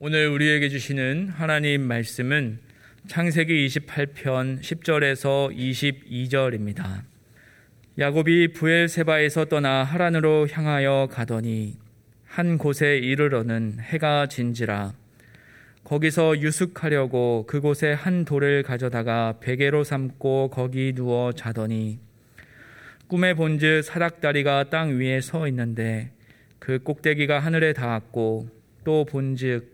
오늘 우리에게 주시는 하나님 말씀은 창세기 28편 10절에서 22절입니다. 야곱이 부엘세바에서 떠나 하란으로 향하여 가더니 한 곳에 이르러는 해가 진지라 거기서 유숙하려고 그곳에 한 돌을 가져다가 베개로 삼고 거기 누워 자더니 꿈에 본즉 사닥다리가 땅 위에 서 있는데 그 꼭대기가 하늘에 닿았고 또 본즉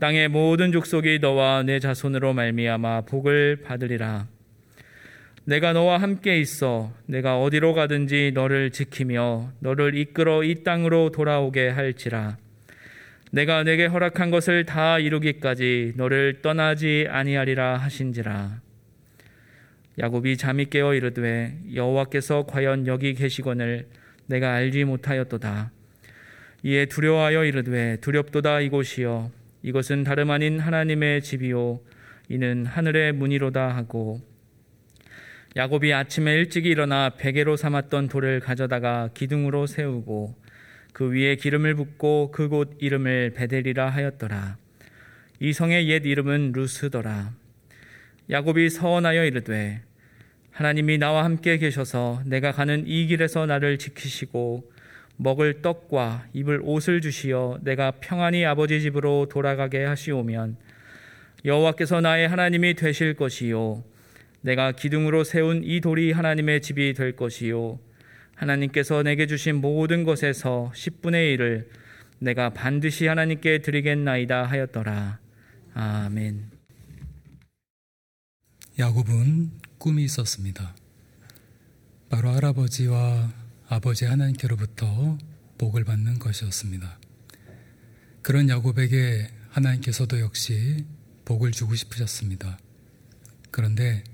땅의 모든 족속이 너와 내 자손으로 말미암아 복을 받으리라. 내가 너와 함께 있어 내가 어디로 가든지 너를 지키며 너를 이끌어 이 땅으로 돌아오게 할지라. 내가 내게 허락한 것을 다 이루기까지 너를 떠나지 아니하리라 하신지라. 야곱이 잠이 깨어 이르되 여호와께서 과연 여기 계시거늘 내가 알지 못하였도다. 이에 두려워하여 이르되 두렵도다 이곳이여 이것은 다름 아닌 하나님의 집이요 이는 하늘의 문이로다 하고 야곱이 아침에 일찍이 일어나 베개로 삼았던 돌을 가져다가 기둥으로 세우고 그 위에 기름을 붓고 그곳 이름을 베델이라 하였더라. 이 성의 옛 이름은 루스더라. 야곱이 서원하여 이르되 하나님이 나와 함께 계셔서 내가 가는 이 길에서 나를 지키시고 먹을 떡과 입을 옷을 주시어 내가 평안히 아버지 집으로 돌아가게 하시오면 여호와께서 나의 하나님이 되실 것이요 내가 기둥으로 세운 이 돌이 하나님의 집이 될 것이요 하나님께서 내게 주신 모든 것에서 10분의 1을 내가 반드시 하나님께 드리겠나이다 하였더라. 아멘. 야곱은 꿈이 있었습니다. 바로 할아버지와 아버지 하나님께로부터 복을 받는 것이었습니다. 그런 야곱에게 하나님께서도 역시 복을 주고 싶으셨습니다. 그런데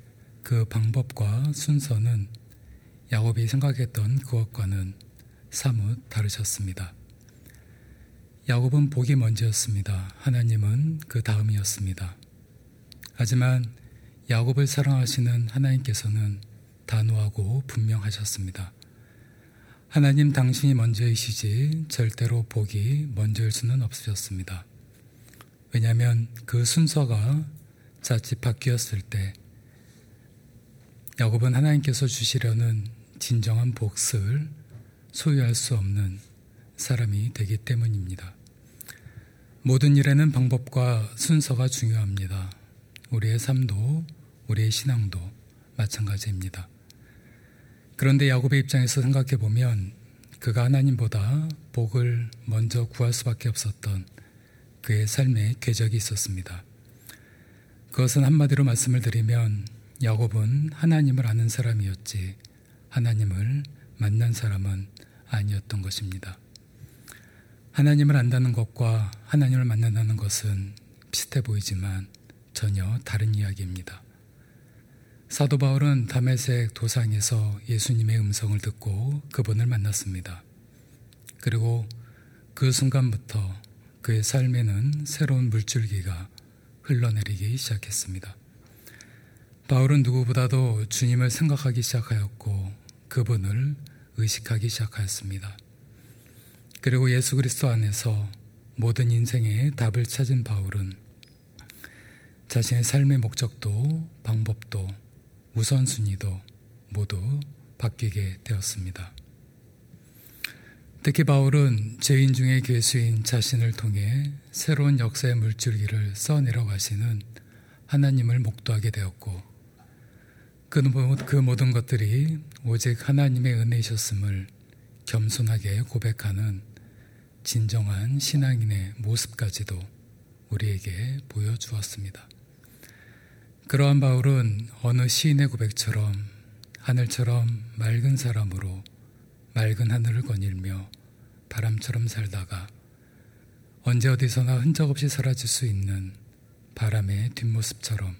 그 방법과 순서는 야곱이 생각했던 그것과는 사뭇 다르셨습니다. 야곱은 복이 먼저였습니다. 하나님은 그 다음이었습니다. 하지만 야곱을 사랑하시는 하나님께서는 단호하고 분명하셨습니다. 하나님 당신이 먼저이시지 절대로 복이 먼저일 수는 없으셨습니다. 왜냐하면 그 순서가 자칫 바뀌었을 때 야곱은 하나님께서 주시려는 진정한 복을 소유할 수 없는 사람이 되기 때문입니다. 모든 일에는 방법과 순서가 중요합니다. 우리의 삶도 우리의 신앙도 마찬가지입니다. 그런데 야곱의 입장에서 생각해 보면 그가 하나님보다 복을 먼저 구할 수밖에 없었던 그의 삶에 궤적이 있었습니다. 그것은 한마디로 말씀을 드리면 야곱은 하나님을 아는 사람이었지 하나님을 만난 사람은 아니었던 것입니다. 하나님을 안다는 것과 하나님을 만난다는 것은 비슷해 보이지만 전혀 다른 이야기입니다. 사도 바울은 담에색 도상에서 예수님의 음성을 듣고 그분을 만났습니다. 그리고 그 순간부터 그의 삶에는 새로운 물줄기가 흘러내리기 시작했습니다. 바울은 누구보다도 주님을 생각하기 시작하였고 그분을 의식하기 시작하였습니다. 그리고 예수 그리스도 안에서 모든 인생의 답을 찾은 바울은 자신의 삶의 목적도 방법도 우선순위도 모두 바뀌게 되었습니다. 특히 바울은 죄인 중의 괴수인 자신을 통해 새로운 역사의 물줄기를 써내려 가시는 하나님을 목도하게 되었고 그, 그 모든 것들이 오직 하나님의 은혜이셨음을 겸손하게 고백하는 진정한 신앙인의 모습까지도 우리에게 보여주었습니다. 그러한 바울은 어느 시인의 고백처럼 하늘처럼 맑은 사람으로 맑은 하늘을 거닐며 바람처럼 살다가 언제 어디서나 흔적 없이 사라질 수 있는 바람의 뒷모습처럼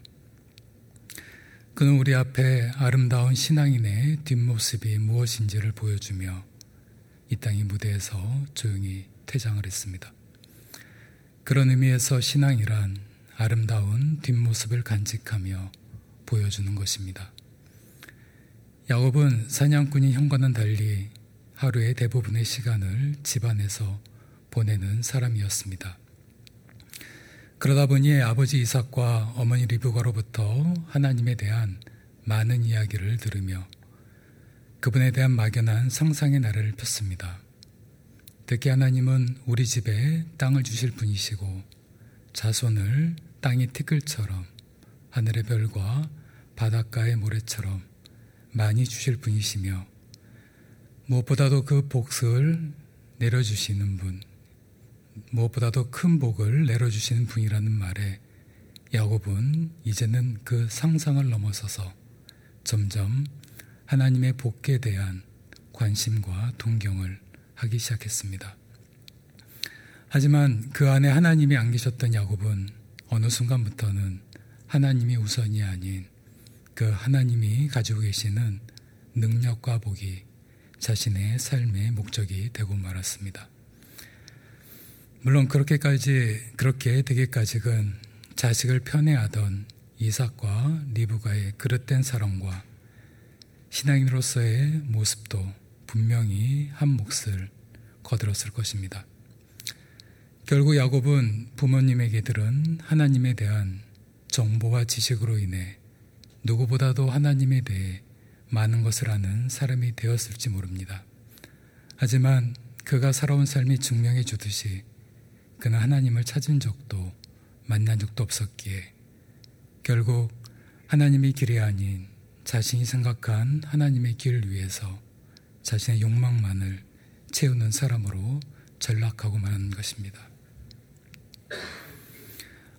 그는 우리 앞에 아름다운 신앙인의 뒷모습이 무엇인지를 보여주며 이 땅의 무대에서 조용히 퇴장을 했습니다. 그런 의미에서 신앙이란 아름다운 뒷모습을 간직하며 보여주는 것입니다. 야곱은 사냥꾼인 형과는 달리 하루의 대부분의 시간을 집안에서 보내는 사람이었습니다. 그러다 보니 아버지 이삭과 어머니 리브가로부터 하나님에 대한 많은 이야기를 들으며 그분에 대한 막연한 상상의 나래를 폈습니다. 특히 하나님은 우리 집에 땅을 주실 분이시고 자손을 땅의 티끌처럼 하늘의 별과 바닷가의 모래처럼 많이 주실 분이시며 무엇보다도 그 복을 내려주시는 분, 무엇보다도 큰 복을 내려주시는 분이라는 말에 야곱은 이제는 그 상상을 넘어서서 점점 하나님의 복에 대한 관심과 동경을 하기 시작했습니다. 하지만 그 안에 하나님이 안 계셨던 야곱은 어느 순간부터는 하나님이 우선이 아닌 그 하나님이 가지고 계시는 능력과 복이 자신의 삶의 목적이 되고 말았습니다. 물론 그렇게까지 그렇게 되기까지는 자식을 편애하던 이삭과 리브가의 그릇된 사랑과 신앙인으로서의 모습도 분명히 한 몫을 거들었을 것입니다. 결국 야곱은 부모님에게 들은 하나님에 대한 정보와 지식으로 인해 누구보다도 하나님에 대해 많은 것을 아는 사람이 되었을지 모릅니다. 하지만 그가 살아온 삶이 증명해 주듯이 그는 하나님을 찾은 적도 만난 적도 없었기에 결국 하나님의 길이 아닌 자신이 생각한 하나님의 길을 위해서 자신의 욕망만을 채우는 사람으로 전락하고 만 것입니다.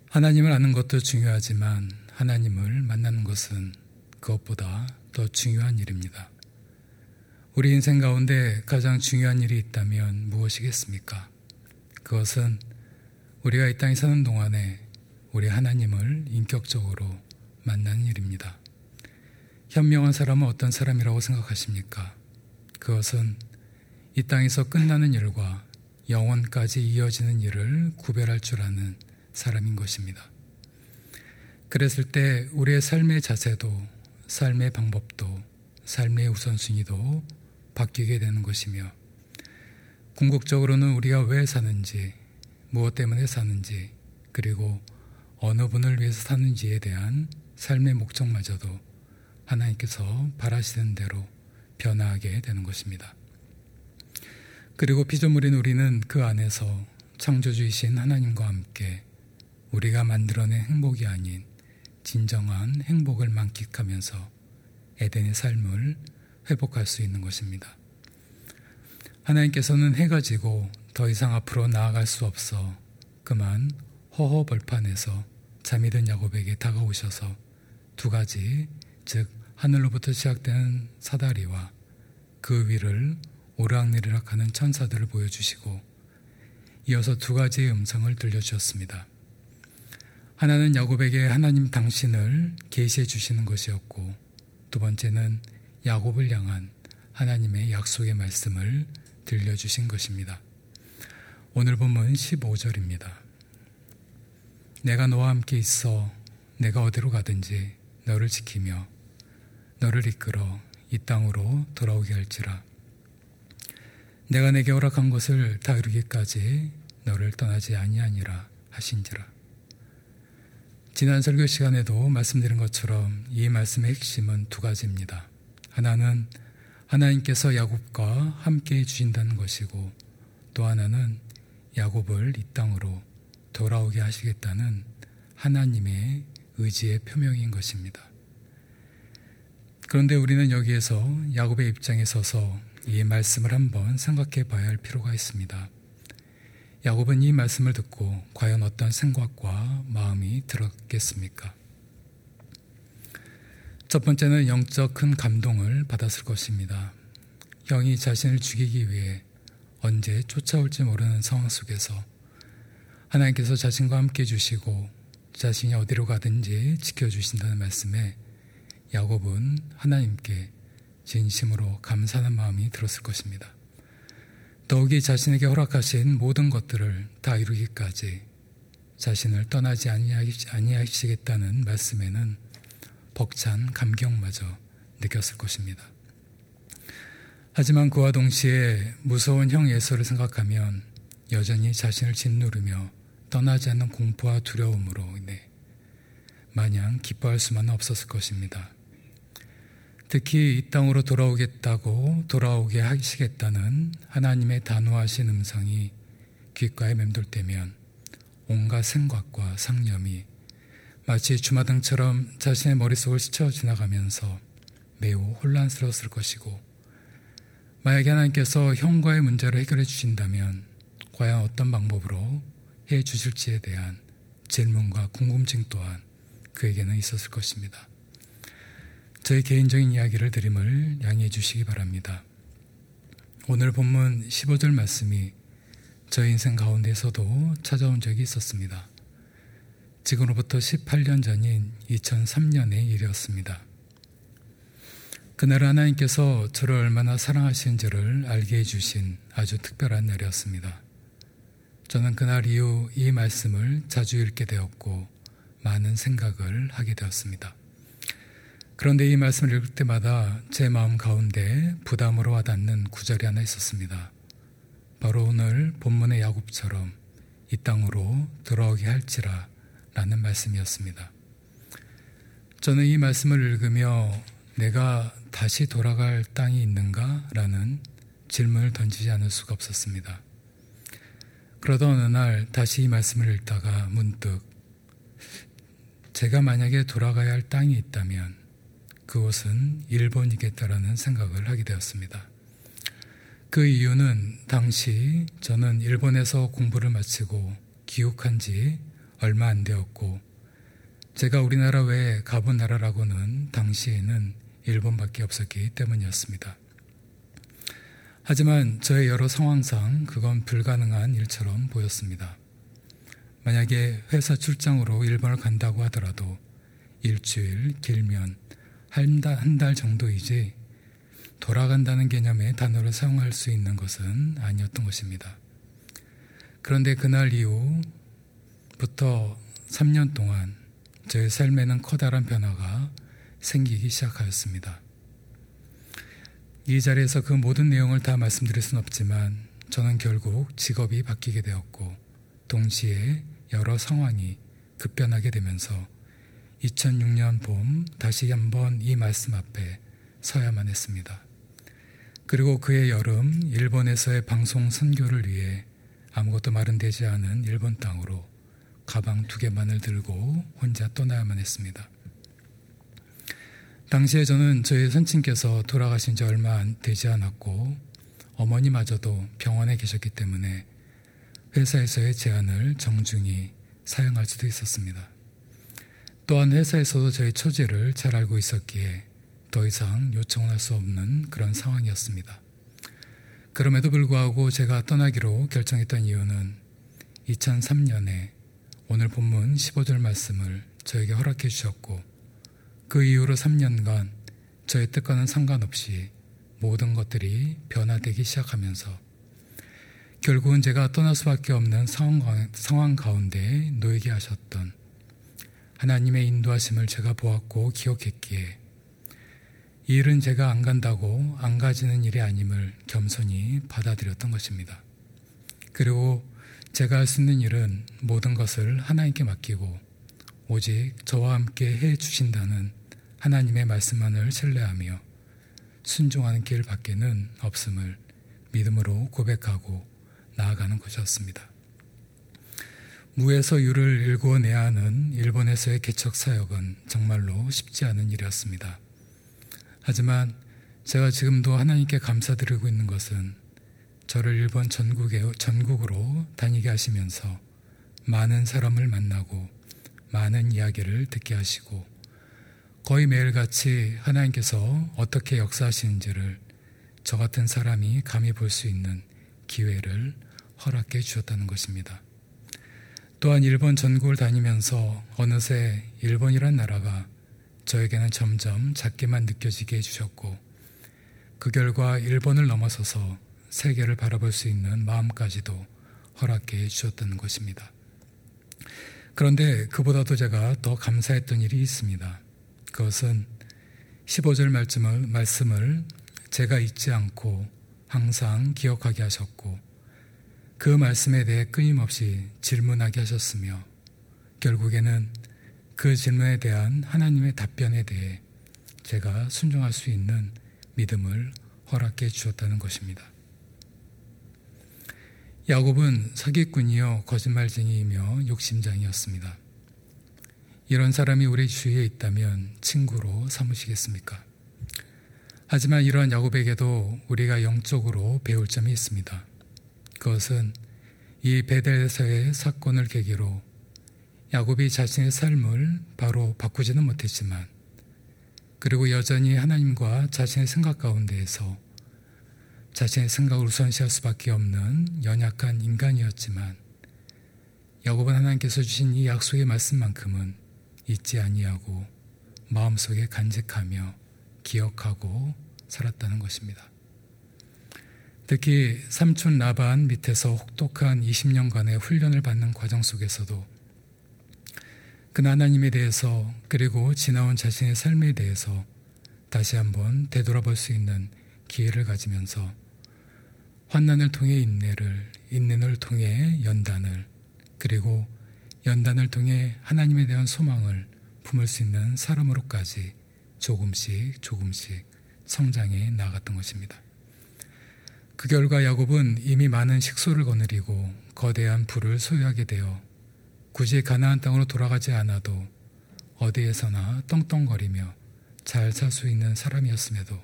하나님을 아는 것도 중요하지만 하나님을 만나는 것은 그것보다 더 중요한 일입니다. 우리 인생 가운데 가장 중요한 일이 있다면 무엇이겠습니까? 그것은 우리가 이 땅에 사는 동안에 우리 하나님을 인격적으로 만나는 일입니다. 현명한 사람은 어떤 사람이라고 생각하십니까? 그것은 이 땅에서 끝나는 일과 영원까지 이어지는 일을 구별할 줄 아는 사람인 것입니다. 그랬을 때 우리의 삶의 자세도 삶의 방법도 삶의 우선순위도 바뀌게 되는 것이며 궁극적으로는 우리가 왜 사는지 무엇 때문에 사는지 그리고 어느 분을 위해서 사는지에 대한 삶의 목적마저도 하나님께서 바라시는 대로 변화하게 되는 것입니다. 그리고 피조물인 우리는 그 안에서 창조주이신 하나님과 함께 우리가 만들어낸 행복이 아닌 진정한 행복을 만끽하면서 에덴의 삶을 회복할 수 있는 것입니다. 하나님께서는 해가 지고 더 이상 앞으로 나아갈 수 없어 그만 허허벌판에서 잠이 든 야곱에게 다가오셔서 두 가지 즉 하늘로부터 시작되는 사다리와 그 위를 오락내리락 하는 천사들을 보여주시고 이어서 두 가지의 음성을 들려주셨습니다. 하나는 야곱에게 하나님 당신을 계시해 주시는 것이었고 두 번째는 야곱을 향한 하나님의 약속의 말씀을 들려주신 것입니다. 오늘 본문 15절입니다. 내가 너와 함께 있어 내가 어디로 가든지 너를 지키며 너를 이끌어 이 땅으로 돌아오게 할지라. 내가 내게 허락한 것을 다 이루기까지 너를 떠나지 아니하니라 하신지라. 지난 설교 시간에도 말씀드린 것처럼 이 말씀의 핵심은 두 가지입니다. 하나는 하나님께서 야곱과 함께 해주신다는 것이고 또 하나는 야곱을 이 땅으로 돌아오게 하시겠다는 하나님의 의지의 표명인 것입니다. 그런데 우리는 여기에서 야곱의 입장에 서서 이 말씀을 한번 생각해 봐야 할 필요가 있습니다. 야곱은 이 말씀을 듣고 과연 어떤 생각과 마음이 들었겠습니까? 첫 번째는 영적 큰 감동을 받았을 것입니다. 형이 자신을 죽이기 위해 언제 쫓아올지 모르는 상황 속에서 하나님께서 자신과 함께 주시고 자신이 어디로 가든지 지켜주신다는 말씀에 야곱은 하나님께 진심으로 감사하는 마음이 들었을 것입니다. 더욱이 자신에게 허락하신 모든 것들을 다 이루기까지 자신을 떠나지 아니하시겠다는 말씀에는 벅찬 감격마저 느꼈을 것입니다. 하지만 그와 동시에 무서운 형 예서를 생각하면 여전히 자신을 짓누르며 떠나지 않는 공포와 두려움으로 인해 마냥 기뻐할 수만은 없었을 것입니다. 특히 이 땅으로 돌아오겠다고 돌아오게 하시겠다는 하나님의 단호하신 음성이 귓가에 맴돌 때면 온갖 생각과 상념이 마치 주마등처럼 자신의 머릿속을 스쳐 지나가면서 매우 혼란스러웠을 것이고 만약에 하나님께서 형과의 문제를 해결해 주신다면 과연 어떤 방법으로 해 주실지에 대한 질문과 궁금증 또한 그에게는 있었을 것입니다. 저희 개인적인 이야기를 드림을 양해해 주시기 바랍니다. 오늘 본문 15절 말씀이 저희 인생 가운데서도 찾아온 적이 있었습니다. 지금으로부터 18년 전인 2003년의 일이었습니다. 그날 하나님께서 저를 얼마나 사랑하시는지를 알게 해주신 아주 특별한 날이었습니다. 저는 그날 이후 이 말씀을 자주 읽게 되었고 많은 생각을 하게 되었습니다. 그런데 이 말씀을 읽을 때마다 제 마음 가운데 부담으로 와닿는 구절이 하나 있었습니다. 바로 오늘 본문의 야곱처럼 이 땅으로 돌아오게 할지라 라는 말씀이었습니다. 저는 이 말씀을 읽으며 내가 다시 돌아갈 땅이 있는가? 라는 질문을 던지지 않을 수가 없었습니다. 그러던 어느 날 다시 이 말씀을 읽다가 문득 제가 만약에 돌아가야 할 땅이 있다면 그곳은 일본이겠다라는 생각을 하게 되었습니다. 그 이유는 당시 저는 일본에서 공부를 마치고 귀국한 지 얼마 안 되었고 제가 우리나라 외에 가본 나라라고는 당시에는 일본밖에 없었기 때문이었습니다. 하지만 저의 여러 상황상 그건 불가능한 일처럼 보였습니다. 만약에 회사 출장으로 일본을 간다고 하더라도 일주일 길면 한 달 정도이지 돌아간다는 개념의 단어를 사용할 수 있는 것은 아니었던 것입니다. 그런데 그날 이후부터 3년 동안 저의 삶에는 커다란 변화가 생기기 시작하였습니다. 이 자리에서 그 모든 내용을 다 말씀드릴 수는 없지만 저는 결국 직업이 바뀌게 되었고 동시에 여러 상황이 급변하게 되면서 2006년 봄 다시 한번 이 말씀 앞에 서야만 했습니다. 그리고 그해 여름 일본에서의 방송 선교를 위해 아무것도 마련되지 않은 일본 땅으로 가방 두 개만을 들고 혼자 떠나야만 했습니다. 당시에 저는 저희 선친께서 돌아가신 지 얼마 되지 않았고 어머니마저도 병원에 계셨기 때문에 회사에서의 제안을 정중히 사용할 수도 있었습니다. 또한 회사에서도 저희 처지를 잘 알고 있었기에 더 이상 요청을 할 수 없는 그런 상황이었습니다. 그럼에도 불구하고 제가 떠나기로 결정했던 이유는 2003년에 오늘 본문 15절 말씀을 저에게 허락해 주셨고 그 이후로 3년간 저의 뜻과는 상관없이 모든 것들이 변화되기 시작하면서 결국은 제가 떠날 수밖에 없는 상황, 가운데 놓이게 하셨던 하나님의 인도하심을 제가 보았고 기억했기에 이 일은 제가 안 간다고 안 가지는 일이 아님을 겸손히 받아들였던 것입니다. 그리고 제가 할 수 있는 일은 모든 것을 하나님께 맡기고 오직 저와 함께 해 주신다는 하나님의 말씀만을 신뢰하며 순종하는 길 밖에는 없음을 믿음으로 고백하고 나아가는 것이었습니다. 무에서 유를 일구어내야 하는 일본에서의 개척 사역은 정말로 쉽지 않은 일이었습니다. 하지만 제가 지금도 하나님께 감사드리고 있는 것은 저를 일본 전국에, 전국으로 다니게 하시면서 많은 사람을 만나고 많은 이야기를 듣게 하시고 거의 매일같이 하나님께서 어떻게 역사하시는지를 저 같은 사람이 감히 볼 수 있는 기회를 허락해 주셨다는 것입니다. 또한 일본 전국을 다니면서 어느새 일본이란 나라가 저에게는 점점 작게만 느껴지게 해주셨고 그 결과 일본을 넘어서서 세계를 바라볼 수 있는 마음까지도 허락해 주셨다는 것입니다. 그런데 그보다도 제가 더 감사했던 일이 있습니다. 그것은 15절 말씀을, 말씀을 제가 잊지 않고 항상 기억하게 하셨고 그 말씀에 대해 끊임없이 질문하게 하셨으며 결국에는 그 질문에 대한 하나님의 답변에 대해 제가 순종할 수 있는 믿음을 허락해 주셨다는 것입니다. 야곱은 사기꾼이요 거짓말쟁이이며 욕심장이었습니다. 이런 사람이 우리 주위에 있다면 친구로 삼으시겠습니까? 하지만 이러한 야곱에게도 우리가 영적으로 배울 점이 있습니다. 그것은 이 베델에서의 사건을 계기로 야곱이 자신의 삶을 바로 바꾸지는 못했지만 그리고 여전히 하나님과 자신의 생각 가운데에서 자신의 생각을 우선시할 수밖에 없는 연약한 인간이었지만 야곱은 하나님께서 주신 이 약속의 말씀만큼은 잊지 아니하고 마음속에 간직하며 기억하고 살았다는 것입니다. 특히 삼촌 라반 밑에서 혹독한 20년간의 훈련을 받는 과정 속에서도 그 하나님에 대해서 그리고 지나온 자신의 삶에 대해서 다시 한번 되돌아볼 수 있는 기회를 가지면서 환난을 통해 인내를, 인내를 통해 연단을, 그리고 연단을 통해 하나님에 대한 소망을 품을 수 있는 사람으로까지 조금씩 조금씩 성장해 나갔던 것입니다. 그 결과 야곱은 이미 많은 식소를 거느리고 거대한 부를 소유하게 되어 굳이 가나안 땅으로 돌아가지 않아도 어디에서나 떵떵거리며 잘 살 수 있는 사람이었음에도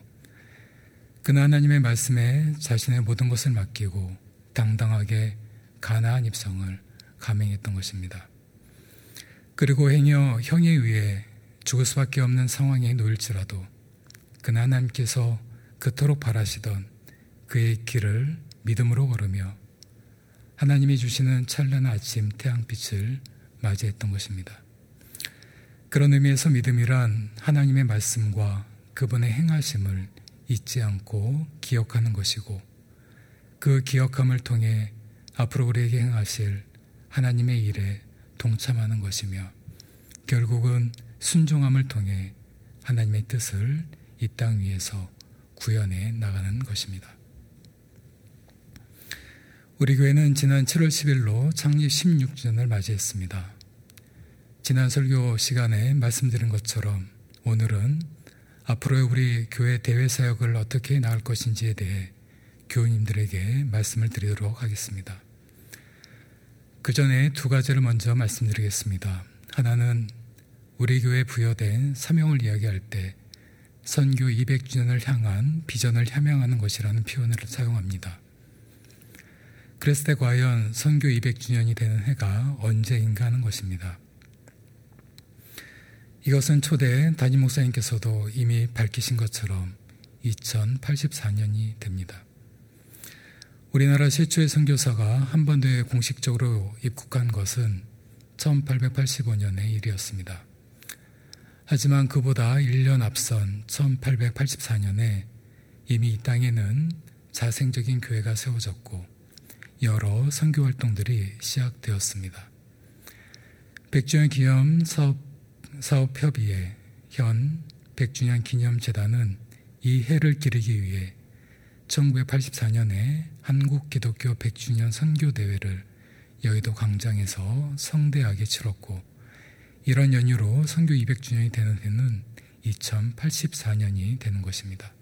그나 하나님의 말씀에 자신의 모든 것을 맡기고 당당하게 가나안 입성을 감행했던 것입니다. 그리고 행여 형에 의해 죽을 수밖에 없는 상황에 놓일지라도 그나 하나님께서 그토록 바라시던 그의 길을 믿음으로 걸으며 하나님이 주시는 찬란한 아침 태양빛을 맞이했던 것입니다. 그런 의미에서 믿음이란 하나님의 말씀과 그분의 행하심을 잊지 않고 기억하는 것이고 그 기억함을 통해 앞으로 우리에게 행하실 하나님의 일에 동참하는 것이며 결국은 순종함을 통해 하나님의 뜻을 이 땅 위에서 구현해 나가는 것입니다. 우리 교회는 지난 7월 10일로 창립 16주년을 맞이했습니다. 지난 설교 시간에 말씀드린 것처럼 오늘은 앞으로의 우리 교회 대외 사역을 어떻게 나갈 것인지에 대해 교우님들에게 말씀을 드리도록 하겠습니다. 그 전에 두 가지를 먼저 말씀드리겠습니다. 하나는 우리 교회 부여된 사명을 이야기할 때 선교 200주년을 향한 비전을 함양하는 것이라는 표현을 사용합니다. 그랬을 때 과연 선교 200주년이 되는 해가 언제인가 하는 것입니다. 이것은 초대 담임 목사님께서도 이미 밝히신 것처럼 2084년이 됩니다. 우리나라 최초의 선교사가 한반도에 공식적으로 입국한 것은 1885년의 일이었습니다. 하지만 그보다 1년 앞선 1884년에 이미 이 땅에는 자생적인 교회가 세워졌고 여러 선교 활동들이 시작되었습니다. 백주년 기념 사업 사업 협의회 현 100주년 기념 재단은 이 해를 기리기 위해 1984년에 한국 기독교 100주년 선교 대회를 여의도 광장에서 성대하게 치렀고 이런 연유로 선교 200주년이 되는 해는 2084년이 되는 것입니다.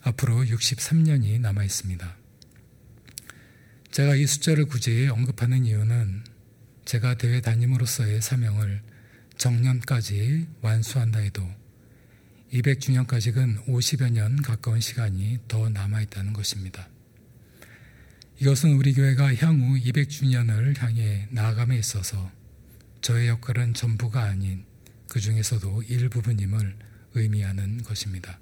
앞으로 63년이 남아 있습니다. 제가 이 숫자를 굳이 언급하는 이유는 제가 대회 담임으로서의 사명을 정년까지 완수한다 해도 200주년까지는 50여 년 가까운 시간이 더 남아있다는 것입니다. 이것은 우리 교회가 향후 200주년을 향해 나아감에 있어서 저의 역할은 전부가 아닌 그 중에서도 일부분임을 의미하는 것입니다.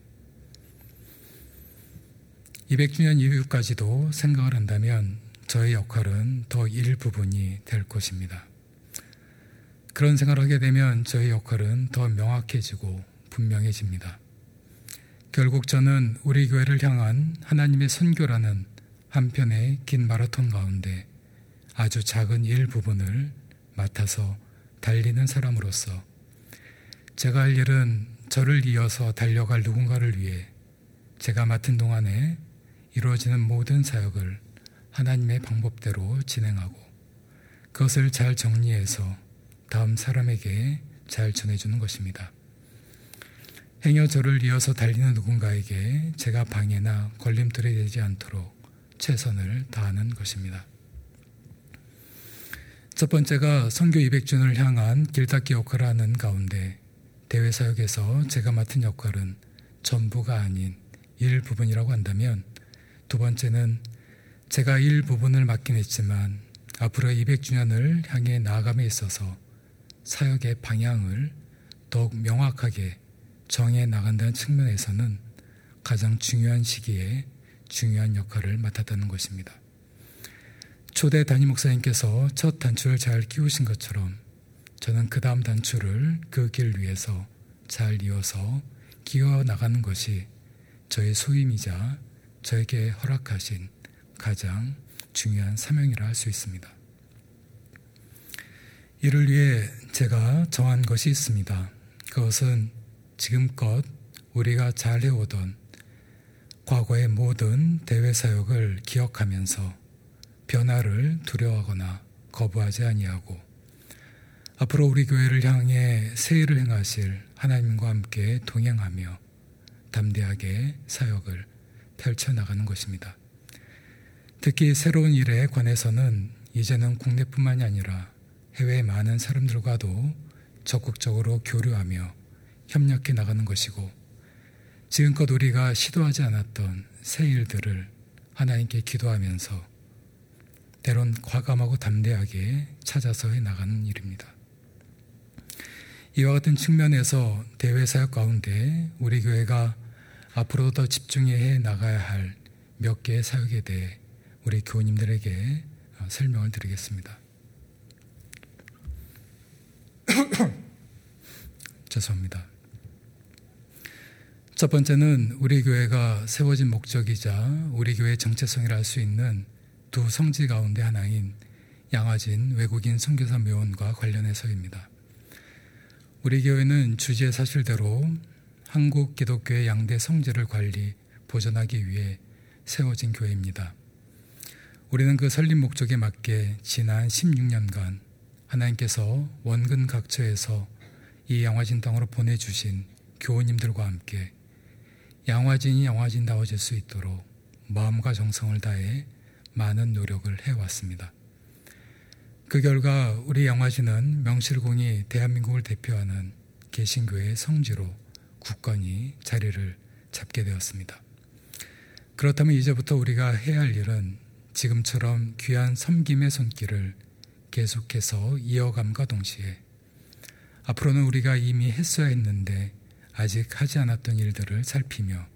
200주년 이후까지도 생각을 한다면 저의 역할은 더 일부분이 될 것입니다. 그런 생각을 하게 되면 저의 역할은 더 명확해지고 분명해집니다. 결국 저는 우리 교회를 향한 하나님의 선교라는 한편의 긴 마라톤 가운데 아주 작은 일부분을 맡아서 달리는 사람으로서 제가 할 일은 저를 이어서 달려갈 누군가를 위해 제가 맡은 동안에 이루어지는 모든 사역을 하나님의 방법대로 진행하고 그것을 잘 정리해서 다음 사람에게 잘 전해주는 것입니다. 행여 저를 이어서 달리는 누군가에게 제가 방해나 걸림돌이 되지 않도록 최선을 다하는 것입니다. 첫 번째가 선교 200주년을 향한 길닦기 역할을 하는 가운데 대외 사역에서 제가 맡은 역할은 전부가 아닌 일부분이라고 한다면 두 번째는 제가 일부분을 맡긴 했지만 앞으로 200주년을 향해 나아감에 있어서 사역의 방향을 더욱 명확하게 정해 나간다는 측면에서는 가장 중요한 시기에 중요한 역할을 맡았다는 것입니다. 초대 담임 목사님께서 첫 단추를 잘 끼우신 것처럼 저는 그 다음 단추를 그 길 위에서 잘 이어서 끼워 나가는 것이 저의 소임이자 저에게 허락하신 가장 중요한 사명이라 할 수 있습니다. 이를 위해 제가 정한 것이 있습니다. 그것은 지금껏 우리가 잘 해오던 과거의 모든 대외 사역을 기억하면서 변화를 두려워하거나 거부하지 아니하고 앞으로 우리 교회를 향해 새일을 행하실 하나님과 함께 동행하며 담대하게 사역을 펼쳐나가는 것입니다. 특히 새로운 일에 관해서는 이제는 국내뿐만이 아니라 해외 많은 사람들과도 적극적으로 교류하며 협력해 나가는 것이고 지금껏 우리가 시도하지 않았던 새 일들을 하나님께 기도하면서 때론 과감하고 담대하게 찾아서 해 나가는 일입니다. 이와 같은 측면에서 대외 사역 가운데 우리 교회가 앞으로 더 집중해 나가야 할 몇 개의 사역에 대해 우리 교우님들에게 설명을 드리겠습니다. 죄송합니다. 첫 번째는 우리 교회가 세워진 목적이자 우리 교회의 정체성이라 할 수 있는 두 성지 가운데 하나인 양화진 외국인 선교사 묘원과 관련해서입니다. 우리 교회는 주지의 사실대로 한국 기독교의 양대 성지를 관리, 보존하기 위해 세워진 교회입니다. 우리는 그 설립 목적에 맞게 지난 16년간 하나님께서 원근 각처에서 이 양화진 땅으로 보내주신 교우님들과 함께 양화진이 양화진다워질 수 있도록 마음과 정성을 다해 많은 노력을 해왔습니다. 그 결과 우리 양화진은 명실공히 대한민국을 대표하는 개신교의 성지로 굳건히 자리를 잡게 되었습니다. 그렇다면 이제부터 우리가 해야 할 일은 지금처럼 귀한 섬김의 손길을 계속해서 이어감과 동시에 앞으로는 우리가 이미 했어야 했는데 아직 하지 않았던 일들을 살피며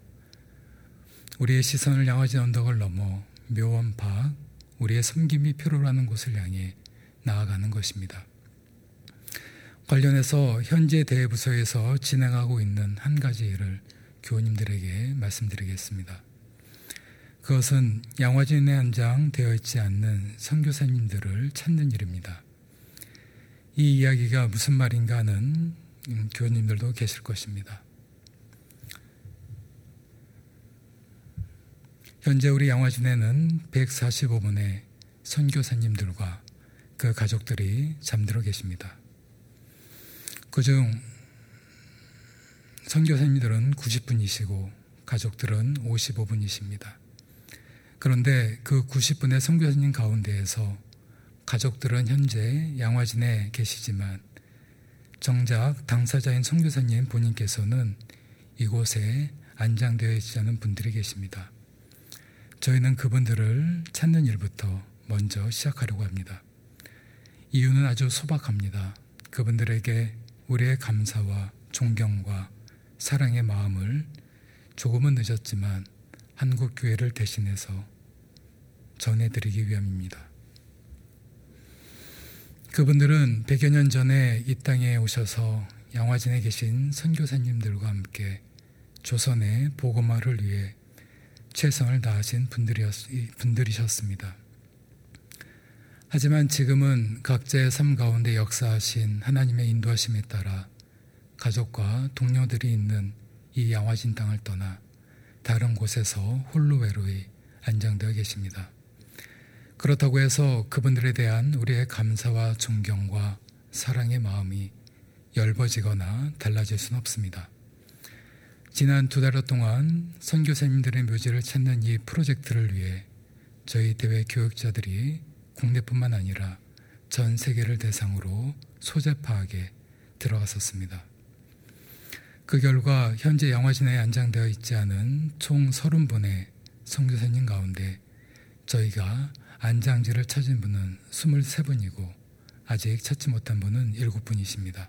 우리의 시선을 양화진 언덕을 넘어 묘원 밖 우리의 섬김이 필요로 하는 곳을 향해 나아가는 것입니다. 관련해서 현재 대부서에서 진행하고 있는 한 가지 일을 교우님들에게 말씀드리겠습니다. 그것은 양화진에 한 장 되어 있지 않는 선교사님들을 찾는 일입니다. 이 이야기가 무슨 말인가 하는 음, 교우님들도 계실 것입니다. 현재 우리 양화진에는 145분의 선교사님들과 그 가족들이 잠들어 계십니다. 그중 선교사님들은 90분이시고 가족들은 55분이십니다. 그런데 그 90분의 선교사님 가운데에서 가족들은 현재 양화진에 계시지만 정작 당사자인 선교사님 본인께서는 이곳에 안장되어 있지 않은 분들이 계십니다. 저희는 그분들을 찾는 일부터 먼저 시작하려고 합니다. 이유는 아주 소박합니다. 그분들에게 우리의 감사와 존경과 사랑의 마음을 조금은 늦었지만 한국 교회를 대신해서 전해드리기 위함입니다. 그분들은 100여 년 전에 이 땅에 오셔서 양화진에 계신 선교사님들과 함께 조선의 보고마를 위해 최선을 다하신 분들이셨습니다. 하지만 지금은 각자의 삶 가운데 역사하신 하나님의 인도하심에 따라 가족과 동료들이 있는 이 양화진 땅을 떠나 다른 곳에서 홀로 외로이 안장되어 계십니다. 그렇다고 해서 그분들에 대한 우리의 감사와 존경과 사랑의 마음이 엷어지거나 달라질 수는 없습니다. 지난 두 달 동안 선교사님들의 묘지를 찾는 이 프로젝트를 위해 저희 대외 교육자들이 국내뿐만 아니라 전 세계를 대상으로 소재 파악에 들어갔었습니다. 그 결과 현재 영화진에 안장되어 있지 않은 총 30분의 선교사님 가운데 저희가 안장지를 찾은 분은 23분이고 아직 찾지 못한 분은 7분이십니다.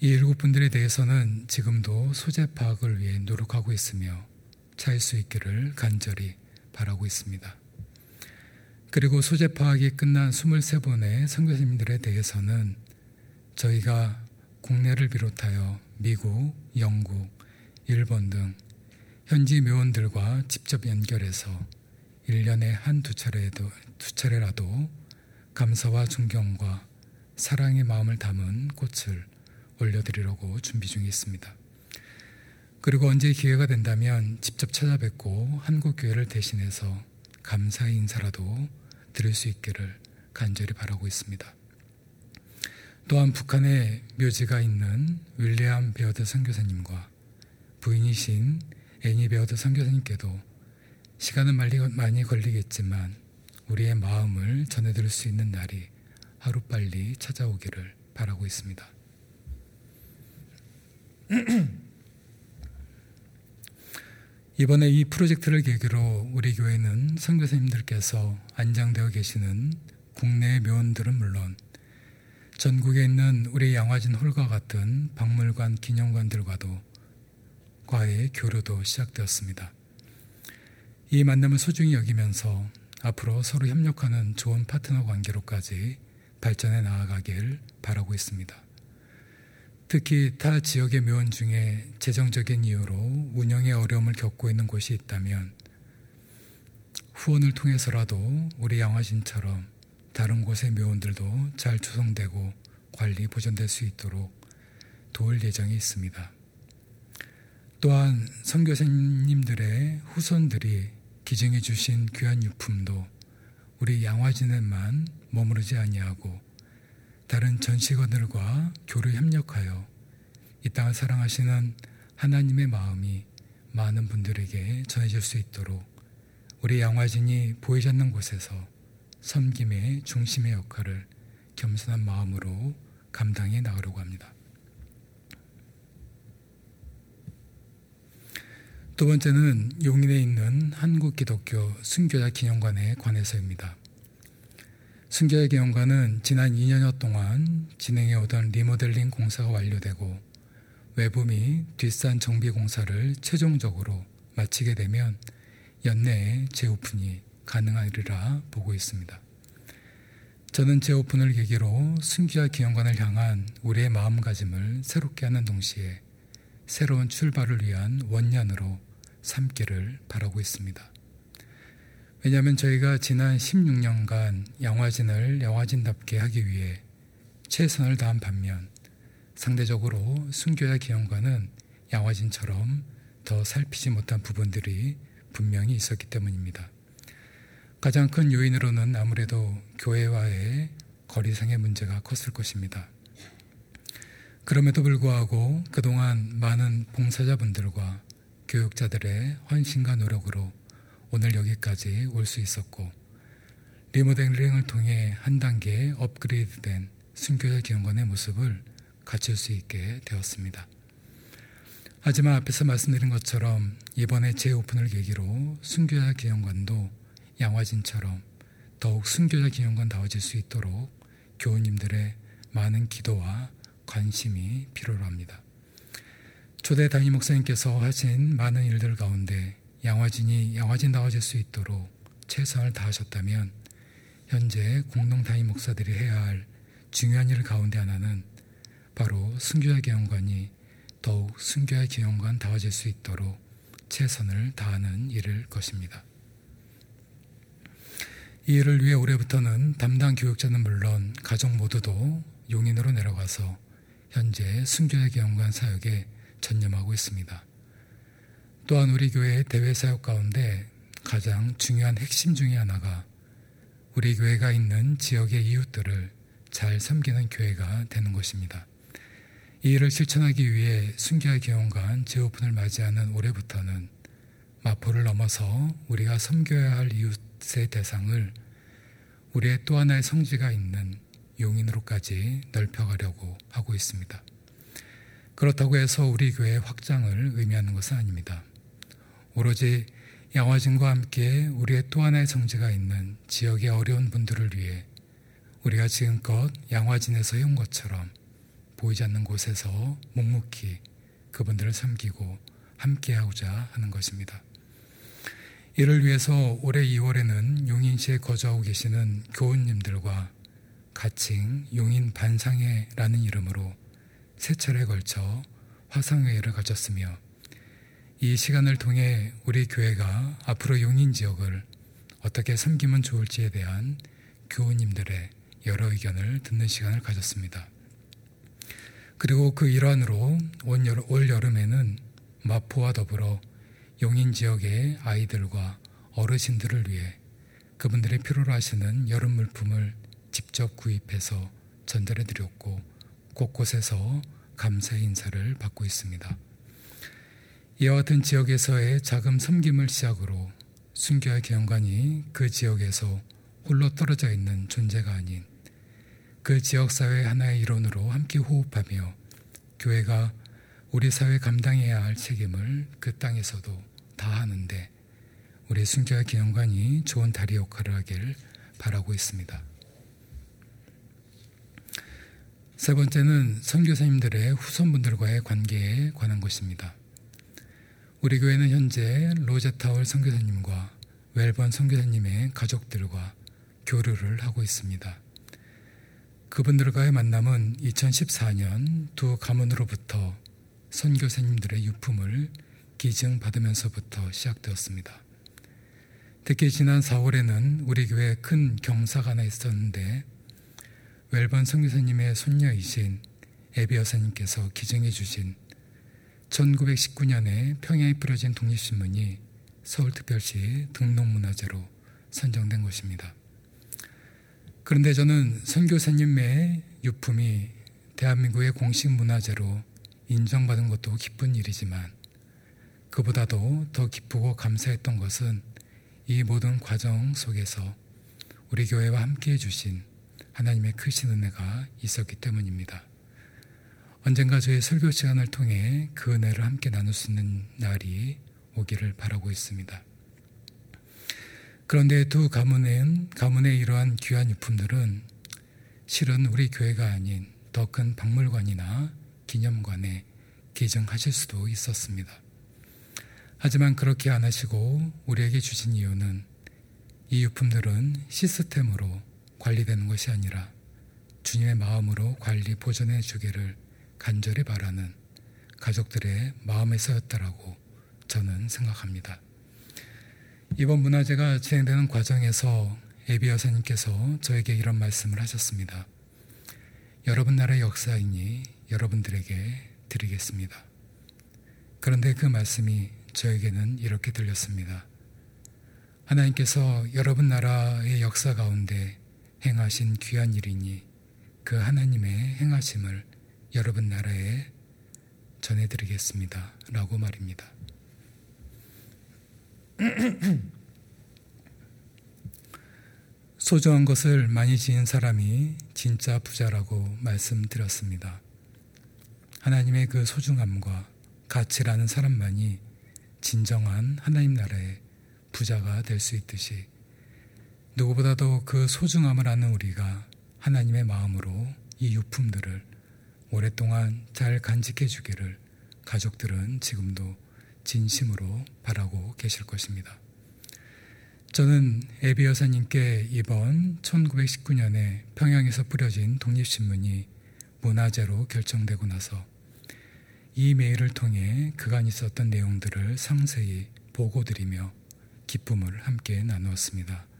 이 일곱 분들에 대해서는 지금도 소재 파악을 위해 노력하고 있으며 찾을 수 있기를 간절히 바라고 있습니다. 그리고 소재 파악이 끝난 23분의 선교사님들에 대해서는 저희가 국내를 비롯하여 미국, 영국, 일본 등 현지 묘원들과 직접 연결해서 1년에 한 두 차례도, 두 차례라도 감사와 존경과 사랑의 마음을 담은 꽃을 올려드리려고 준비 중에 있습니다. 그리고 언제 기회가 된다면 직접 찾아뵙고 한국교회를 대신해서 감사의 인사라도 드릴 수 있기를 간절히 바라고 있습니다. 또한 북한에 묘지가 있는 윌리엄 베어드 선교사님과 부인이신 애니 베어드 선교사님께도 시간은 많이 걸리겠지만 우리의 마음을 전해드릴 수 있는 날이 하루빨리 찾아오기를 바라고 있습니다. 이번에 이 프로젝트를 계기로 우리 교회는 선교사님들께서 안장되어 계시는 국내 묘원들은 물론 전국에 있는 우리 양화진 홀과 같은 박물관 기념관들과도 과의 교류도 시작되었습니다. 이 만남을 소중히 여기면서 앞으로 서로 협력하는 좋은 파트너 관계로까지 발전해 나아가길 바라고 있습니다. 특히 타 지역의 묘원 중에 재정적인 이유로 운영에 어려움을 겪고 있는 곳이 있다면 후원을 통해서라도 우리 양화진처럼 다른 곳의 묘원들도 잘 조성되고 관리 보존될 수 있도록 도울 예정이 있습니다. 또한 선교사님들의 후손들이 기증해 주신 귀한 유품도 우리 양화진에만 머무르지 아니하고 다른 전시관들과 교류 협력하여 이 땅을 사랑하시는 하나님의 마음이 많은 분들에게 전해질 수 있도록 우리 양화진이 보이지 않는 곳에서 섬김의 중심의 역할을 겸손한 마음으로 감당해 나가려고 합니다. 두 번째는 용인에 있는 한국 기독교 순교자 기념관에 관해서입니다. 순교자 기념관은 지난 2년여 동안 진행해 오던 리모델링 공사가 완료되고 외부 및 뒷산 정비 공사를 최종적으로 마치게 되면 연내에 재오픈이 가능하리라 보고 있습니다. 저는 재오픈을 계기로 순기와 기념관을 향한 우리의 마음가짐을 새롭게 하는 동시에 새로운 출발을 위한 원년으로 삼기를 바라고 있습니다. 왜냐하면 저희가 지난 16년간 양화진을 양화진답게 하기 위해 최선을 다한 반면 상대적으로 순교야 기념관은 양화진처럼 더 살피지 못한 부분들이 분명히 있었기 때문입니다. 가장 큰 요인으로는 아무래도 교회와의 거리상의 문제가 컸을 것입니다. 그럼에도 불구하고 그동안 많은 봉사자분들과 교육자들의 헌신과 노력으로 오늘 여기까지 올 수 있었고 리모델링을 통해 한 단계 업그레이드된 순교자 기념관의 모습을 갖출 수 있게 되었습니다. 하지만 앞에서 말씀드린 것처럼 이번에 재오픈을 계기로 순교자 기념관도 양화진처럼 더욱 순교자 기념관다워질 수 있도록 교우님들의 많은 기도와 관심이 필요로 합니다. 초대 담임 목사님께서 하신 많은 일들 가운데 양화진이 양화진다워질 수 있도록 최선을 다하셨다면 현재 공동 담임 목사들이 해야 할 중요한 일 가운데 하나는 바로 순교의 경영관이 더욱 순교의 경영관 다워질 수 있도록 최선을 다하는 일일 것입니다. 이 일을 위해 올해부터는 담당 교육자는 물론 가족 모두도 용인으로 내려가서 현재 순교의 경영관 사역에 전념하고 있습니다. 또한 우리 교회의 대외 사역 가운데 가장 중요한 핵심 중의 하나가 우리 교회가 있는 지역의 이웃들을 잘 섬기는 교회가 되는 것입니다. 이 일을 실천하기 위해 순교의 경영관 재오픈을 맞이하는 올해부터는 마포를 넘어서 우리가 섬겨야 할 이웃의 대상을 우리의 또 하나의 성지가 있는 용인으로까지 넓혀가려고 하고 있습니다. 그렇다고 해서 우리 교회 확장을 의미하는 것은 아닙니다. 오로지 양화진과 함께 우리의 또 하나의 성지가 있는 지역의 어려운 분들을 위해 우리가 지금껏 양화진에서 해온 것처럼 보이지 않는 곳에서 묵묵히 그분들을 섬기고 함께하고자 하는 것입니다. 이를 위해서 올해 2월에는 용인시에 거주하고 계시는 교우님들과 가칭 용인 반상회라는 이름으로 세 차례에 걸쳐 화상회의를 가졌으며 이 시간을 통해 우리 교회가 앞으로 용인 지역을 어떻게 섬기면 좋을지에 대한 교우님들의 여러 의견을 듣는 시간을 가졌습니다. 그리고 그 일환으로 올 여름에는 마포와 더불어 용인 지역의 아이들과 어르신들을 위해 그분들이 필요로 하시는 여름 물품을 직접 구입해서 전달해 드렸고 곳곳에서 감사의 인사를 받고 있습니다. 이와 같은 지역에서의 자금 섬김을 시작으로 순교의 경관이 그 지역에서 홀로 떨어져 있는 존재가 아닌 그 지역 사회 하나의 일원으로 함께 호흡하며 교회가 우리 사회 감당해야 할 책임을 그 땅에서도 다하는데 우리 순교의 기념관이 좋은 다리 역할을 하길 바라고 있습니다. 세 번째는 선교사님들의 후손분들과의 관계에 관한 것입니다. 우리 교회는 현재 로제타월 선교사님과 웰번 선교사님의 가족들과 교류를 하고 있습니다. 그분들과의 만남은 2014년 두 가문으로부터 선교사님들의 유품을 기증받으면서부터 시작되었습니다. 특히 지난 4월에는 우리 교회에 큰 경사가 하나 있었는데 웰번 선교사님의 손녀이신 에비 여사님께서 기증해 주신 1919년에 평양에 뿌려진 독립신문이 서울특별시 등록문화재로 선정된 것입니다. 그런데 저는 선교사님의 유품이 대한민국의 공식 문화재로 인정받은 것도 기쁜 일이지만 그보다도 더 기쁘고 감사했던 것은 이 모든 과정 속에서 우리 교회와 함께 해주신 하나님의 크신 은혜가 있었기 때문입니다. 언젠가 저의 설교 시간을 통해 그 은혜를 함께 나눌 수 있는 날이 오기를 바라고 있습니다. 그런데 두 가문은 가문의 이러한 귀한 유품들은 실은 우리 교회가 아닌 더 큰 박물관이나 기념관에 기증하실 수도 있었습니다. 하지만 그렇게 안 하시고 우리에게 주신 이유는 이 유품들은 시스템으로 관리되는 것이 아니라 주님의 마음으로 관리 보존해 주기를 간절히 바라는 가족들의 마음에서였다라고 저는 생각합니다. 이번 문화제가 진행되는 과정에서 에비 여사님께서 저에게 이런 말씀을 하셨습니다. 여러분 나라의 역사이니 여러분들에게 드리겠습니다. 그런데 그 말씀이 저에게는 이렇게 들렸습니다. 하나님께서 여러분 나라의 역사 가운데 행하신 귀한 일이니 그 하나님의 행하심을 여러분 나라에 전해드리겠습니다. 라고 말입니다. 소중한 것을 많이 지은 사람이 진짜 부자라고 말씀드렸습니다. 하나님의 그 소중함과 가치라는 사람만이 진정한 하나님 나라의 부자가 될 수 있듯이 누구보다도 그 소중함을 아는 우리가 하나님의 마음으로 이 유품들을 오랫동안 잘 간직해 주기를 가족들은 지금도 진심으로 바라고 계실 것입니다. 저는 에비 여사님께 이번 1919년에 평양에서 뿌려진 독립신문이 문화재로 결정되고 나서 이 메일을 통해 그간 있었던 내용들을 상세히 보고드리며 기쁨을 함께 나누었습니다.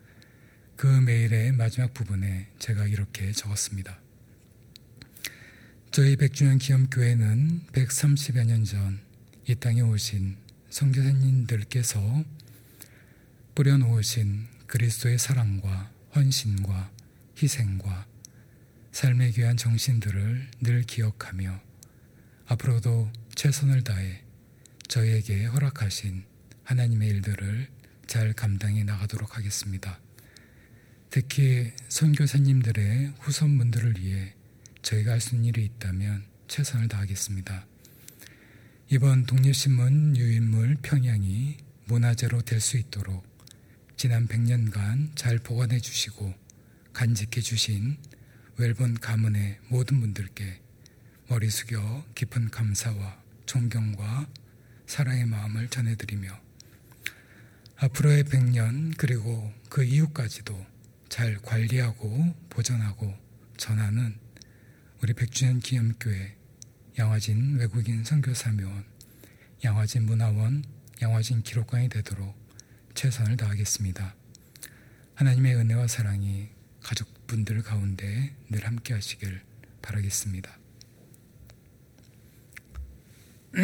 그 메일의 마지막 부분에 제가 이렇게 적었습니다. 저희 백주년 기념교회는 130여 년 전 이 땅에 오신 성교사님들께서 뿌려놓으신 그리스도의 사랑과 헌신과 희생과 삶에 귀한 정신들을 늘 기억하며 앞으로도 최선을 다해 저희에게 허락하신 하나님의 일들을 잘 감당해 나가도록 하겠습니다. 특히 선교사님들의 후손분들을 위해 저희가 할 수 있는 일이 있다면 최선을 다하겠습니다. 이번 독립신문 유인물 평양이 문화재로 될 수 있도록 지난 100년간 잘 보관해 주시고 간직해 주신 웰본 가문의 모든 분들께 머리 숙여 깊은 감사와 존경과 사랑의 마음을 전해드리며 앞으로의 100년 그리고 그 이후까지도 잘 관리하고 보존하고 전하는 우리 백주년 기념교회 양화진 외국인 선교사묘원 양화진 문화원 양화진 기록관이 되도록 최선을 다하겠습니다. 하나님의 은혜와 사랑이 가족분들 가운데 늘 함께 하시길 바라겠습니다.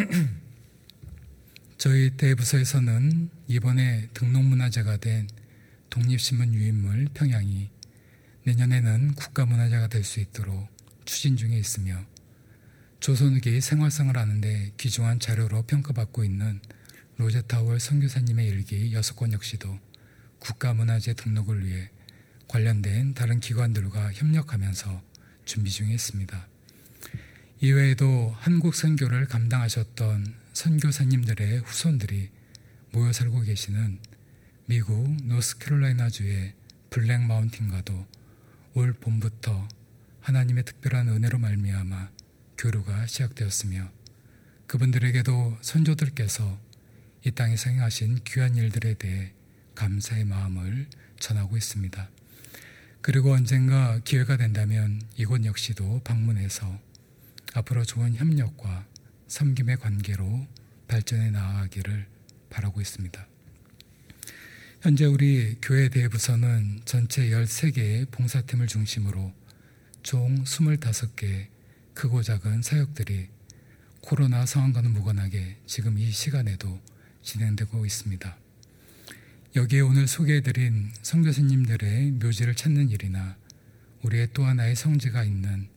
저희 대부서에서는 이번에 등록문화재가 된 독립신문 유인물 평양이 내년에는 국가문화재가 될 수 있도록 추진 중에 있으며 조선후기 생활상을 하는데 귀중한 자료로 평가받고 있는 로제타월 선교사님의 일기 6권 역시도 국가문화재 등록을 위해 관련된 다른 기관들과 협력하면서 준비 중에 있습니다. 이외에도 한국 선교를 감당하셨던 선교사님들의 후손들이 모여 살고 계시는 미국 노스캐롤라이나주의 블랙 마운틴과도 올 봄부터 하나님의 특별한 은혜로 말미암아 교류가 시작되었으며 그분들에게도 선조들께서 이 땅에 행하신 귀한 일들에 대해 감사의 마음을 전하고 있습니다. 그리고 언젠가 기회가 된다면 이곳 역시도 방문해서 앞으로 좋은 협력과 섬김의 관계로 발전해 나아가기를 바라고 있습니다. 현재 우리 교회 대부서는 전체 13개의 봉사팀을 중심으로 총 25개 크고 작은 사역들이 코로나 상황과는 무관하게 지금 이 시간에도 진행되고 있습니다. 여기에 오늘 소개해드린 성교사님들의 묘지를 찾는 일이나 우리의 또 하나의 성지가 있는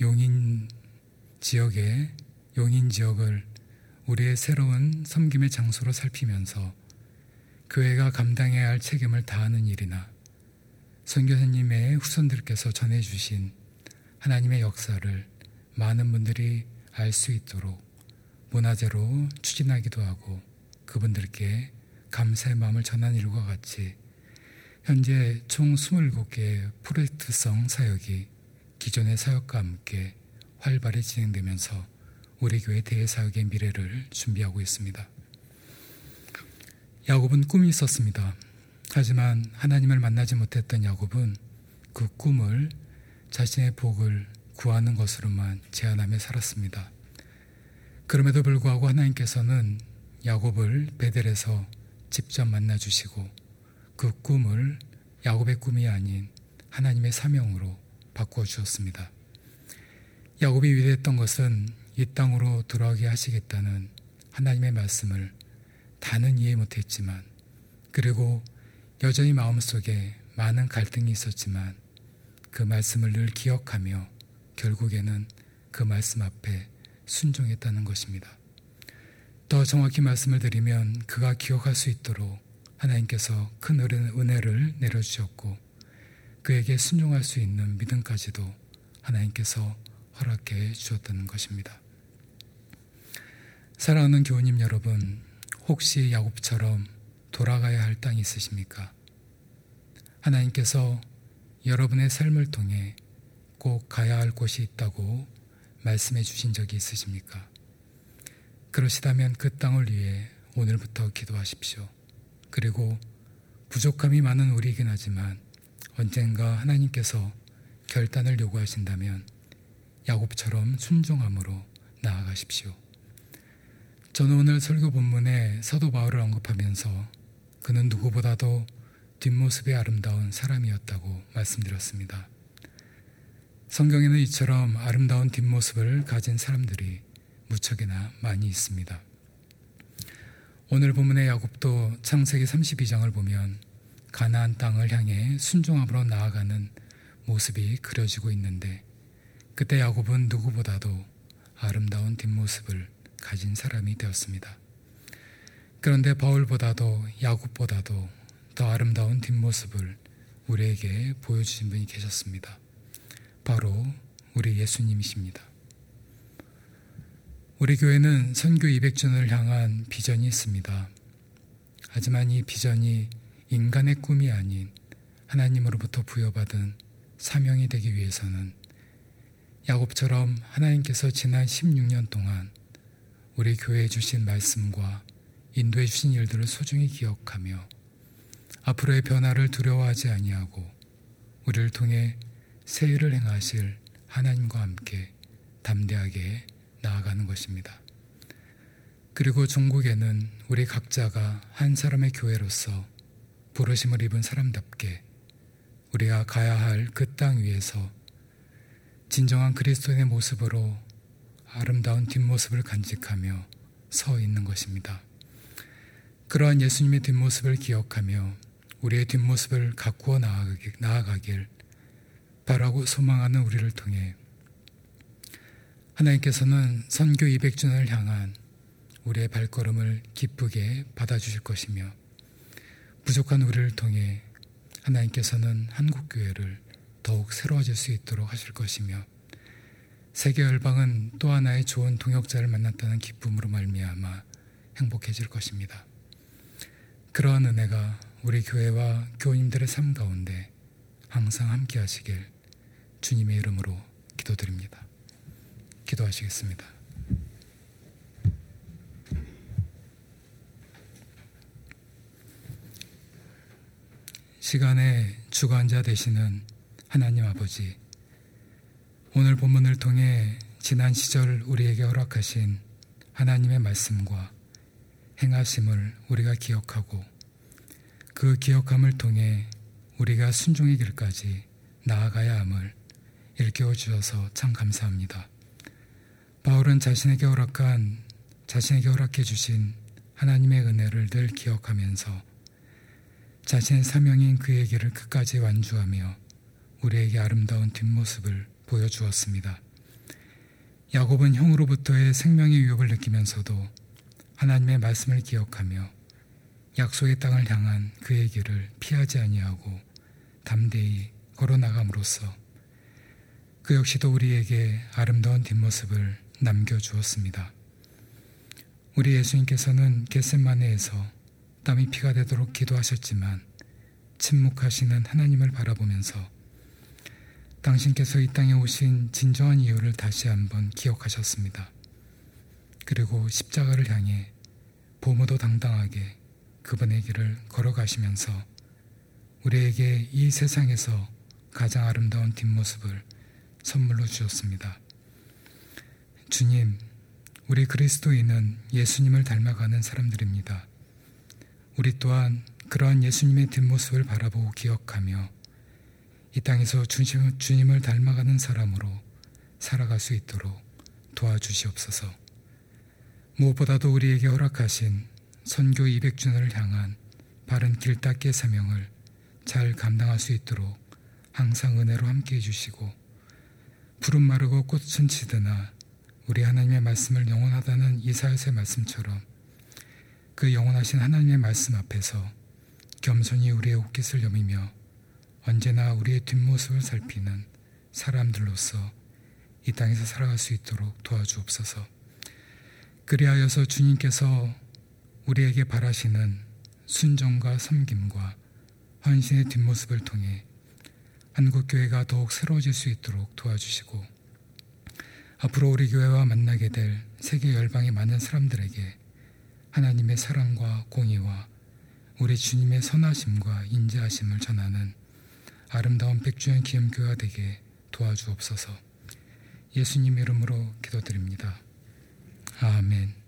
용인 지역의 용인 지역을 우리의 새로운 섬김의 장소로 살피면서 교회가 감당해야 할 책임을 다하는 일이나 선교사님의 후손들께서 전해주신 하나님의 역사를 많은 분들이 알 수 있도록 문화재로 추진하기도 하고 그분들께 감사의 마음을 전하는 일과 같이 현재 총 27개의 프로젝트성 사역이 기존의 사역과 함께 활발히 진행되면서 우리 교회 대사역의 미래를 준비하고 있습니다. 야곱은 꿈이 있었습니다. 하지만 하나님을 만나지 못했던 야곱은 그 꿈을 자신의 복을 구하는 것으로만 제한하며 살았습니다. 그럼에도 불구하고 하나님께서는 야곱을 베델에서 직접 만나 주시고 그 꿈을 야곱의 꿈이 아닌 하나님의 사명으로 바꾸어 주었습니다. 야곱이 위대했던 것은 이 땅으로 돌아오게 하시겠다는 하나님의 말씀을 다는 이해 못했지만 그리고 여전히 마음속에 많은 갈등이 있었지만 그 말씀을 늘 기억하며 결국에는 그 말씀 앞에 순종했다는 것입니다. 더 정확히 말씀을 드리면 그가 기억할 수 있도록 하나님께서 큰 은혜를 내려주셨고 그에게 순종할 수 있는 믿음까지도 하나님께서 허락해 주셨다는 것입니다. 사랑하는 교우님 여러분, 혹시 야곱처럼 돌아가야 할 땅이 있으십니까? 하나님께서 여러분의 삶을 통해 꼭 가야 할 곳이 있다고 말씀해 주신 적이 있으십니까? 그러시다면 그 땅을 위해 오늘부터 기도하십시오. 그리고 부족함이 많은 우리이긴 하지만 언젠가 하나님께서 결단을 요구하신다면 야곱처럼 순종함으로 나아가십시오. 저는 오늘 설교 본문에 사도 바울을 언급하면서 그는 누구보다도 뒷모습이 아름다운 사람이었다고 말씀드렸습니다. 성경에는 이처럼 아름다운 뒷모습을 가진 사람들이 무척이나 많이 있습니다. 오늘 본문의 야곱도 창세기 32장을 보면 가나안 땅을 향해 순종함으로 나아가는 모습이 그려지고 있는데 그때 야곱은 누구보다도 아름다운 뒷모습을 가진 사람이 되었습니다. 그런데 바울보다도 야곱보다도 더 아름다운 뒷모습을 우리에게 보여주신 분이 계셨습니다. 바로 우리 예수님이십니다. 우리 교회는 선교 200전을 향한 비전이 있습니다. 하지만 이 비전이 인간의 꿈이 아닌 하나님으로부터 부여받은 사명이 되기 위해서는 야곱처럼 하나님께서 지난 16년 동안 우리 교회에 주신 말씀과 인도해 주신 일들을 소중히 기억하며 앞으로의 변화를 두려워하지 아니하고 우리를 통해 새 일을 행하실 하나님과 함께 담대하게 나아가는 것입니다. 그리고 중국에는 우리 각자가 한 사람의 교회로서 부르심을 입은 사람답게 우리가 가야 할 그 땅 위에서 진정한 그리스도인의 모습으로 아름다운 뒷모습을 간직하며 서 있는 것입니다. 그러한 예수님의 뒷모습을 기억하며 우리의 뒷모습을 가꾸어 나아가길 바라고 소망하는 우리를 통해 하나님께서는 선교 200주년을 향한 우리의 발걸음을 기쁘게 받아주실 것이며 부족한 우리를 통해 하나님께서는 한국교회를 더욱 새로워질 수 있도록 하실 것이며 세계 열방은 또 하나의 좋은 동역자를 만났다는 기쁨으로 말미암아 행복해질 것입니다. 그러한 은혜가 우리 교회와 교인들의 삶 가운데 항상 함께 하시길 주님의 이름으로 기도드립니다. 기도하시겠습니다. 시간의 주관자 되시는 하나님 아버지, 오늘 본문을 통해 지난 시절 우리에게 허락하신 하나님의 말씀과 행하심을 우리가 기억하고 그 기억함을 통해 우리가 순종의 길까지 나아가야 함을 일깨워 주셔서 참 감사합니다. 바울은 자신에게 허락한 자신에게 허락해 주신 하나님의 은혜를 늘 기억하면서 자신의 사명인 그의 길을 끝까지 완주하며 우리에게 아름다운 뒷모습을 보여주었습니다. 야곱은 형으로부터의 생명의 위협을 느끼면서도 하나님의 말씀을 기억하며 약속의 땅을 향한 그의 길을 피하지 아니하고 담대히 걸어 나감으로써 그 역시도 우리에게 아름다운 뒷모습을 남겨주었습니다. 우리 예수님께서는 겟셋마네에서 땀이 피가 되도록 기도하셨지만 침묵하시는 하나님을 바라보면서 당신께서 이 땅에 오신 진정한 이유를 다시 한번 기억하셨습니다. 그리고 십자가를 향해 보모도 당당하게 그분의 길을 걸어가시면서 우리에게 이 세상에서 가장 아름다운 뒷모습을 선물로 주셨습니다. 주님, 우리 그리스도인은 예수님을 닮아가는 사람들입니다. 우리 또한 그러한 예수님의 뒷모습을 바라보고 기억하며 이 땅에서 주님, 주님 을 닮아가는 사람으로 살아갈 수 있도록 도와주시옵소서. 무엇보다도 우리에게 허락하신 선교 200주년을 향한 바른 길닦기의 사명을 잘 감당할 수 있도록 항상 은혜로 함께 해 주시고 푸른 마르고 꽃은 치드나 우리 하나님의 말씀을 영원하다는 이사야서의 말씀처럼 그 영원하신 하나님의 말씀 앞에서 겸손히 우리의 옷깃을 여미며 언제나 우리의 뒷모습을 살피는 사람들로서 이 땅에서 살아갈 수 있도록 도와주옵소서. 그리하여서 주님께서 우리에게 바라시는 순종과 섬김과 헌신의 뒷모습을 통해 한국교회가 더욱 새로워질 수 있도록 도와주시고 앞으로 우리 교회와 만나게 될 세계 열방의 많은 사람들에게 하나님의 사랑과 공의와 우리 주님의 선하심과 인자하심을 전하는 아름다운 백주년 기념교회가 되게 도와주옵소서. 예수님 이름으로 기도드립니다. 아멘.